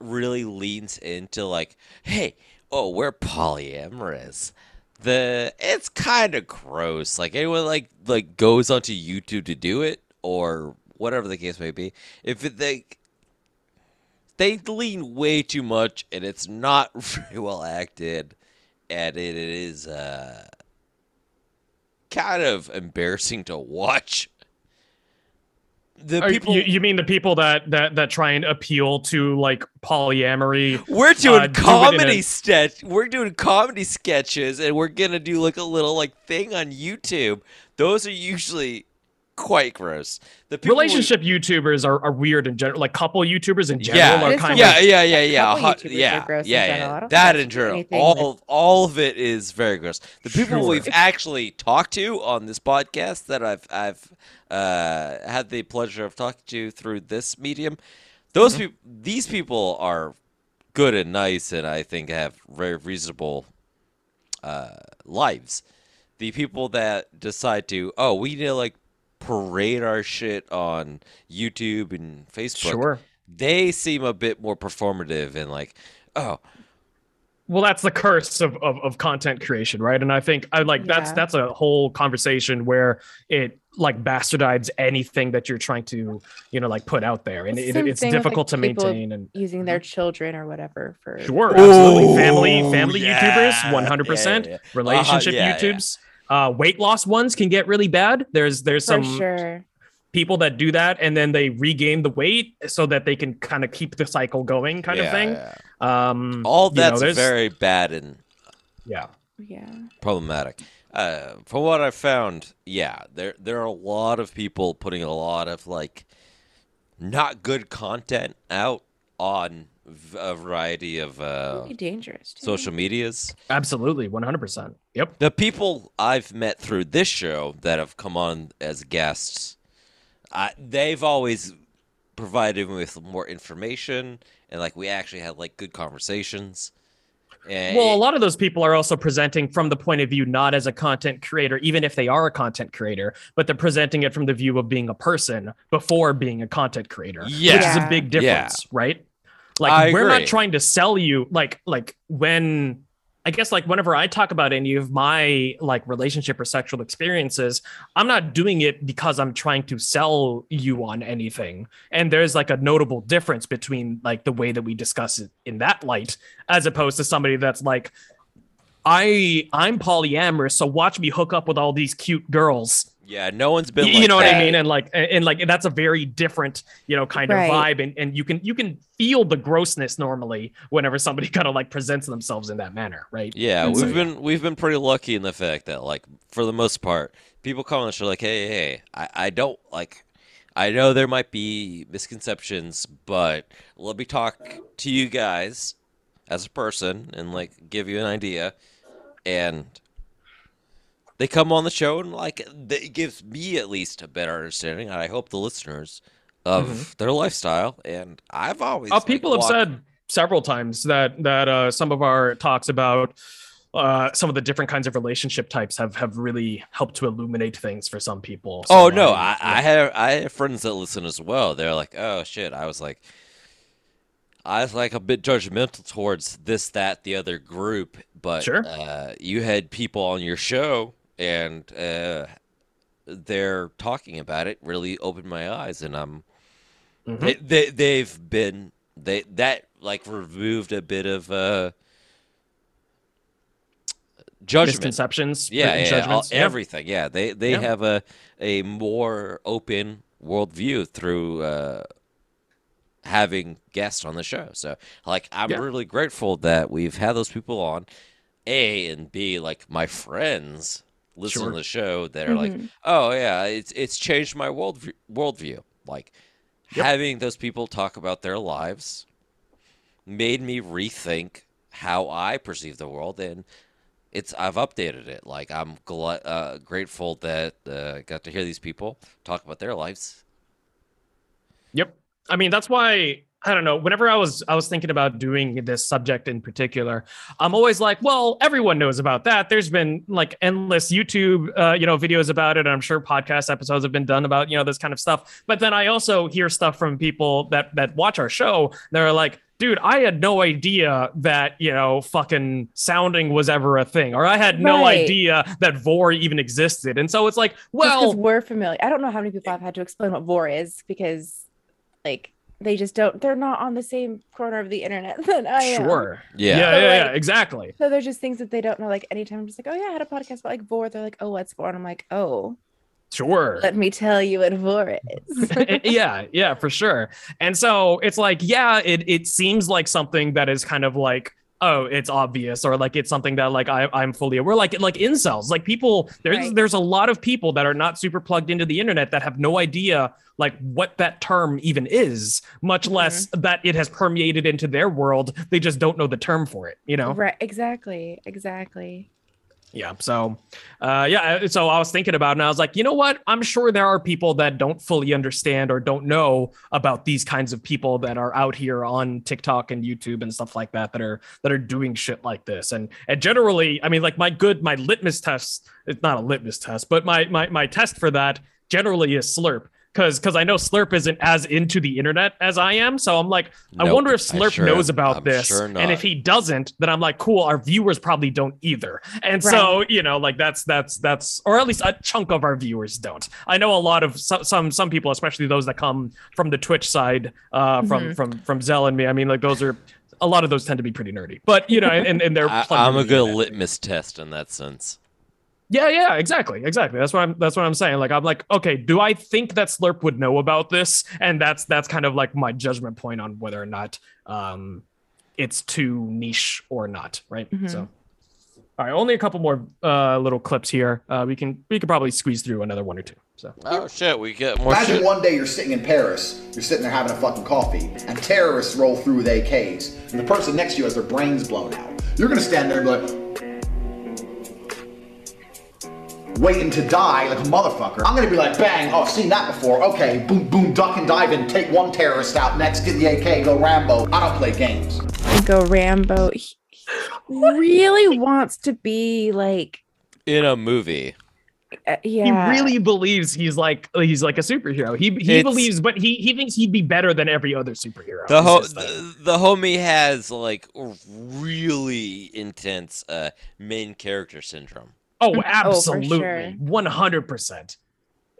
really leans into like, hey, oh, we're polyamorous. The it's kind of gross. Like anyone like like goes onto YouTube to do it or whatever the case may be. If it, they they lean way too much and it's not very well acted, and it, it is uh kind of embarrassing to watch. The Are people you, you mean the people that that that try and appeal to like polyamory? We're doing uh, do a- comedy sketch. We're doing comedy sketches, and we're gonna do like a little like thing on YouTube. Those are usually quite gross. The people we- Relationship YouTubers are, are weird in general. Like couple YouTubers in general yeah, are kind yeah, of yeah, yeah, yeah, couple hot- YouTubers yeah, yeah, yeah. don't That in general, all with- all of it is very gross. The people Sure. we've actually talked to on this podcast that I've I've uh, had the pleasure of talking to through this medium, those Mm-hmm. people, these people are good and nice, and I think have very reasonable uh, lives. The people that decide to, oh, we need to like parade our shit on YouTube and Facebook. Sure. They seem a bit more performative and like, oh, well that's the curse of, of, of content creation right and i think i like that's Yeah. that's a whole conversation where it like bastardizes anything that you're trying to you know like put out there and It's it, it's thing with, like, difficult to maintain and using their children or whatever for Sure, absolutely. Ooh, family family yeah. YouTubers, one hundred percent. Yeah, yeah. Relationship Uh-huh, yeah, yeah. YouTubes, uh, weight loss ones can get really bad. There's there's for some sure. people that do that and then they regain the weight so that they can kind of keep the cycle going, kind yeah, of thing. yeah. Um, All you know, that's very bad and yeah. Yeah. problematic. Uh, from what I found, yeah, there there are a lot of people putting a lot of like not good content out on v- a variety of uh, Pretty dangerous. Too. social medias. Absolutely, one hundred percent. Yep. The people I've met through this show that have come on as guests, uh, they've always provided me with more information, and like we actually had like good conversations. And Well, a lot of those people are also presenting from the point of view not as a content creator, even if they are a content creator, but they're presenting it from the view of being a person before being a content creator, yeah. which is a big Yeah. difference, right? Like I we're agree. not trying to sell you like like when I guess like whenever I talk about any of my like relationship or sexual experiences, I'm not doing it because I'm trying to sell you on anything. And there's like a notable difference between like the way that we discuss it in that light as opposed to somebody that's like I I'm polyamorous, so watch me hook up with all these cute girls. Yeah, no one's been. You, like you know what. I mean? And like and, and like that's a very different, you know, kind Right. of vibe. And and you can you can feel the grossness normally whenever somebody kind of like presents themselves in that manner, right? Yeah, And we've been we've been pretty lucky in the fact that like for the most part, people call on the show like, hey, hey, I, I don't like I know there might be misconceptions, but let me talk to you guys as a person and like give you an idea. And they come on the show and like it gives me at least a better understanding, and I hope the listeners of Mhm. their lifestyle. And I've always Uh, like, people have said several times that that uh, some of our talks about uh, some of the different kinds of relationship types have have really helped to illuminate things for some people. So, Oh no, um, I, I have I have friends that listen as well. They're like, oh shit. I was like, I was like a bit judgmental towards this, that, the other group, but Sure. uh, you had people on your show and uh, they're talking about it. Really opened my eyes, and I'm Mhm. they, they they've been they that like removed a bit of uh judgment misconceptions, yeah, yeah, all- Yeah. everything. Yeah, they they Yeah. have a a more open worldview through uh, having guests on the show. So, like, I'm Yeah. really grateful that we've had those people on. A and B, like my friends listen Sure. to the show that are like, Mhm. oh yeah, it's it's changed my world worldview. Like Yep. having those people talk about their lives made me rethink how I perceive the world, and it's I've updated it. Like I'm gl- uh, grateful that uh, I got to hear these people talk about their lives. Yep. I mean, that's why I don't know. Whenever I was I was thinking about doing this subject in particular, I'm always like, well, everyone knows about that. There's been like endless YouTube, uh, you know, videos about it. And I'm sure podcast episodes have been done about you know this kind of stuff. But then I also hear stuff from people that that watch our show. They're like. Dude, I had no idea that, you know, fucking sounding was ever a thing, or I had no idea that vor even existed. And so it's like, well, we're familiar. I don't know how many people I've had to explain what vor is because, like, they just don't. They're not on the same corner of the internet that I am. sure. Yeah. Yeah, So, yeah, yeah, exactly. So there's just things that they don't know. Like anytime I'm just like, oh yeah, I had a podcast about like vor. They're like, oh, what's vor? And I'm like, oh, Sure. let me tell you what vor is. Eh, eh, yeah, yeah, for sure. And so it's like, yeah, it it seems like something that is kind of like, oh, it's obvious, or like it's something that like I, I'm fully aware. Like like incels, like people. There's Right. there's a lot of people that are not super plugged into the internet that have no idea like what that term even is, much mm-hmm. less that it has permeated into their world. They just don't know the term for it. You know. Right. Exactly. Exactly. Yeah. So, uh, yeah. So I was thinking about it and I was like, you know what? I'm sure there are people that don't fully understand or don't know about these kinds of people that are out here on TikTok and YouTube and stuff like that that are that are doing shit like this. And and generally, I mean, like my good my litmus test. It's not a litmus test, but my my my test for that generally is Slurp. Cause, cause I know Slurp isn't as into the internet as I am, so I'm like, I wonder if Slurp sure- knows about I'm this, sure and if he doesn't, then I'm like, cool. Our viewers probably don't either, and so you know, like that's that's that's, or at least a chunk of our viewers don't. I know a lot of some some, some people, especially those that come from the Twitch side, uh, from Mhm. from from Zell and me. I mean, like those are a lot of those tend to be pretty nerdy, but you know, and and they're I, I'm a good litmus test in that sense. Yeah, yeah, exactly, exactly. That's what I'm. That's what I'm saying. Like, I'm like, okay, do I think that Slurp would know about this? And that's that's kind of like my judgment point on whether or not um, it's too niche or not, right? Mhm. So, all right, only a couple more uh, little clips here. Uh, we can we could probably squeeze through another one or two. So, Oh shit, we get more Imagine shit. one day you're sitting in Paris, you're sitting there having a fucking coffee, and terrorists roll through with AKs, and the person next to you has their brains blown out. You're gonna stand there and be like, waiting to die like a motherfucker. I'm gonna be like, bang, oh, I've seen that before. Okay, boom, boom, duck and dive in, take one terrorist out, next get the AK, go Rambo. I don't play games. Go Rambo. He really wants to be like, In a movie. uh, yeah, He really believes he's like he's like a superhero. He he It's- believes, but he he thinks he'd be better than every other superhero. The ho- the, the homie has like really intense uh main character syndrome. Oh, for absolutely. sure. One hundred percent.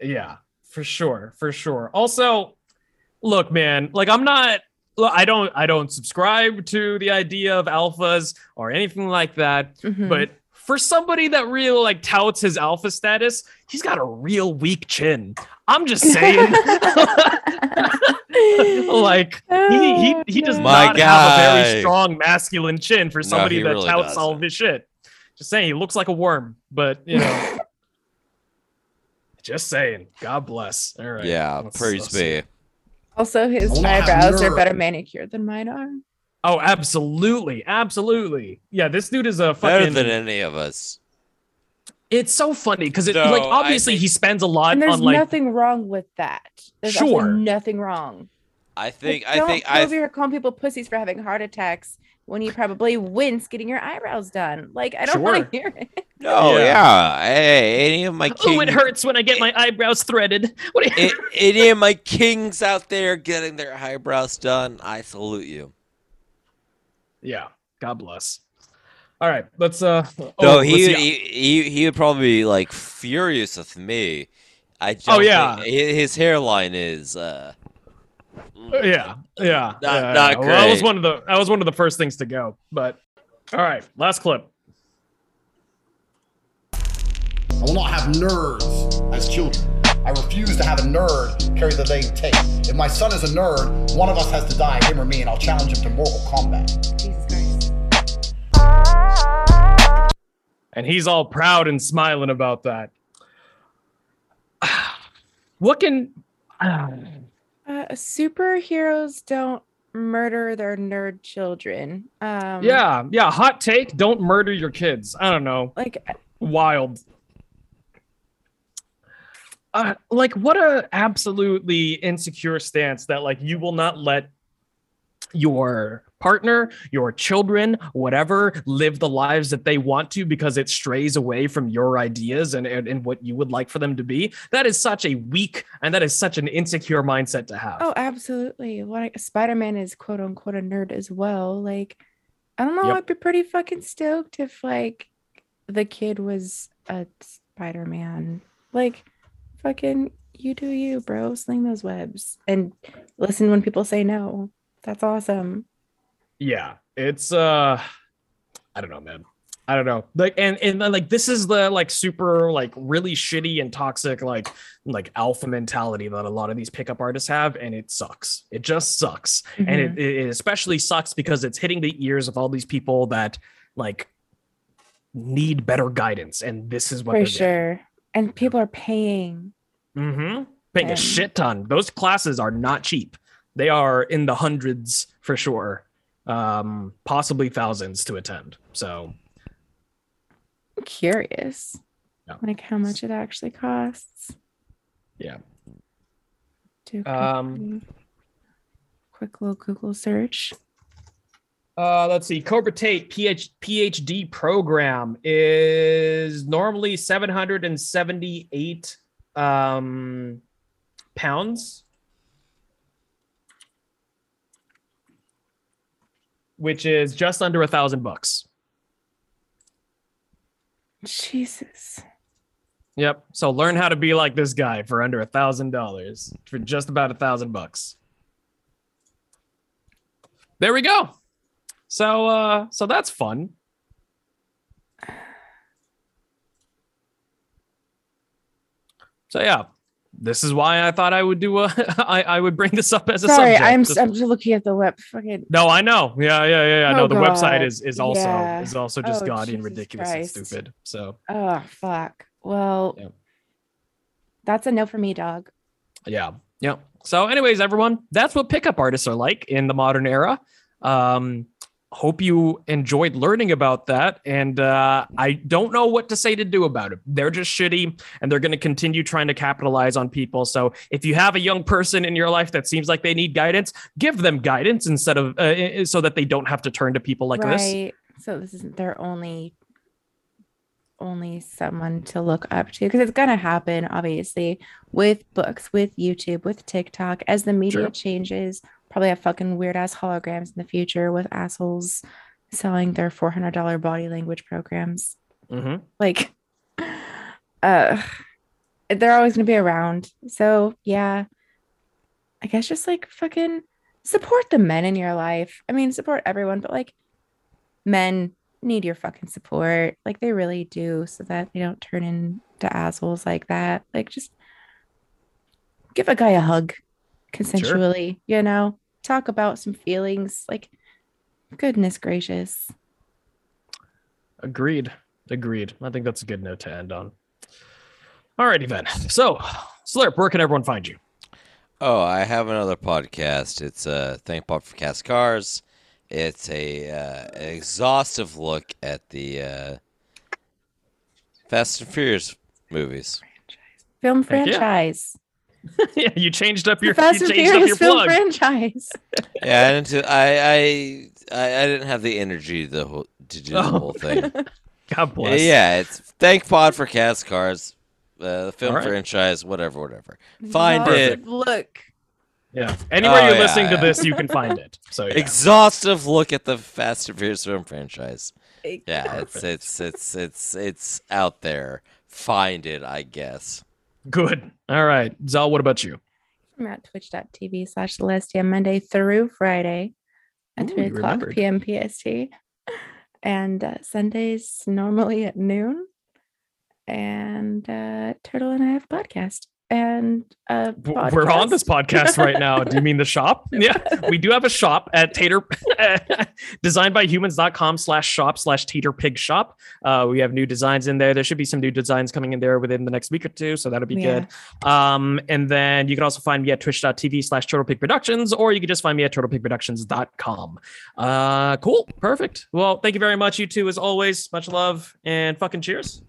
Yeah, for sure, for sure. Also, look, man, like I'm not I don't I don't subscribe to the idea of alphas or anything like that. Mhm. But for somebody that really like touts his alpha status, he's got a real weak chin. I'm just saying. like he he, he does My not have a very strong masculine chin for somebody he that really touts doesn't. all of his shit. Just saying, he looks like a worm, but you know. just saying. God bless. All right. yeah, let's- praise let's be. Also, his I wanna eyebrows are better manicured than mine are. Oh, absolutely, absolutely. Yeah, this dude is a Better than any of us. it's so funny because it No, like obviously think- he spends a lot And there's on like nothing wrong with that. There's Sure. nothing wrong. I Like, think I don't think go I over here calling people pussies for having heart attacks when you probably wince getting your eyebrows done. Like I don't want to hear it. No, Yeah. yeah. Hey, any of my king Oh, it hurts when I get my eyebrows threaded. What? you- a- any of my kings out there getting their eyebrows done, I salute you. yeah. God bless. All right, let's uh. No, oh, let's he, he he he would probably be like furious with me. I just, Oh, yeah. think- his hairline is uh Yeah, yeah. Not- yeah, not yeah. Well, that was one of the that was one of the first things to go. But all right, last clip. I will not have nerds as children. I refuse to have a nerd carry the name Tate. If my son is a nerd, one of us has to die, him or me, and I'll challenge him to Mortal Kombat. Jesus Christ. and he's all proud and smiling about that. What can? Uh, superheroes don't murder their nerd children. Um, yeah, yeah. Hot take: Don't murder your kids. I don't know. Like Wild. Uh, like what a absolutely insecure stance that like you will not let your partner, your children, whatever, live the lives that they want to because it strays away from your ideas and, and, and what you would like for them to be. That is such a weak and that is such an insecure mindset to have. Oh, absolutely. Like Spider Man is quote unquote a nerd as well. Like, I don't know. Yep. I'd be pretty fucking stoked if like the kid was a Spider Man. Like, fucking, you do you, bro. Sling those webs and listen when people say no. That's awesome. Yeah it's uh i don't know man i don't know like and and like this is the like super like really shitty and toxic like like alpha mentality that a lot of these pickup artists have and it sucks it just sucks and it, it especially sucks because it's hitting the ears of all these people that like need better guidance and this is what For sure. And people are paying. Mm-hmm. Paying a shit ton. Those classes are not cheap. They are in the hundreds for sure. Um, possibly thousands to attend. So I'm curious. Yeah. Like how much it actually costs. yeah. Do a Um, quick- quick little Google search. Uh, let's see. Cobra Tate PH, PhD program is normally 778 um, pounds, which is just under a thousand bucks. Jesus. Yep. So learn how to be like this guy for under a thousand dollars for just about a thousand bucks. There we go. So uh so that's fun. So yeah, this is why I thought I would do a I, I would bring this up as a Sorry, subject. I'm Just- I'm just looking at the web. Fucking no, I know. Yeah, yeah, yeah, yeah. no, Oh, the website is is also Yeah. is also just Oh, gaudy and ridiculous Christ. and stupid. So oh fuck. Well, Yep. that's a no for me, dog. Yeah. Yeah. So, anyways, everyone, that's what pickup artists are like in the modern era. Um, hope you enjoyed learning about that. And uh, I don't know what to say to do about it. They're just shitty and they're going to continue trying to capitalize on people. So, if you have a young person in your life that seems like they need guidance, give them guidance instead of uh, so that they don't have to turn to people like this. so this isn't their only only someone to look up to because it's gonna happen obviously with books with youtube with tiktok as the media Sure. changes probably have fucking weird ass holograms in the future with assholes selling their $400 body language programs. Mm-hmm. like uh they're always gonna be around. So yeah i guess just like fucking support the men in your life. I mean support everyone but like men need your fucking support. Like they really do so that they don't turn into assholes like that. Like just give a guy a hug consensually you know talk about some feelings like goodness gracious Agreed. Agreed. I think that's a good note to end on. Alrighty then. So, Slurp, where can everyone find you? Oh, I have another podcast. It's uh, Thank Pod for Cast Cars. It's a uh, exhaustive look at the uh, Fast and Furious movies. film Heck yeah. franchise yeah, you changed up your Fast you and changed up Furious your film plug. franchise. Yeah, I didn't. I I I, I didn't have the energy the whole, to do the Oh. whole thing. God bless. Yeah, it's Thank Pod for Cast Cars, uh, the film All right. franchise, whatever, whatever. Find Exhaustive it. Look. Yeah. Anywhere Oh, you're yeah, listening to this, you can find it. So yeah. Exhaustive look at the Fast and Furious film franchise. Yeah, it's it's it's it's it's out there. Find it, I guess. Good. All right. Zal, what about you? I'm at twitch.tv slash Celestia Monday through Friday at Ooh, 3 o'clock remembered. p.m. PST. And uh, Sundays normally at noon. And uh, Turtle and I have a podcast. And uh, We're on this podcast right now. Do you mean the shop? Yeah, we do have a shop at Tater, designed by humans.com slash shop slash Tater Pig shop. Uh, we have new designs in there. There should be some new designs coming in there within the next week or two. So that'll be Yeah. good. Um, and then you can also find me at twitch.tv slash Turtle Pig Productions, or you can just find me at turtlepigproductions.com. Uh, cool. Perfect. Well, thank you very much, you two, as always. Much love and fucking cheers.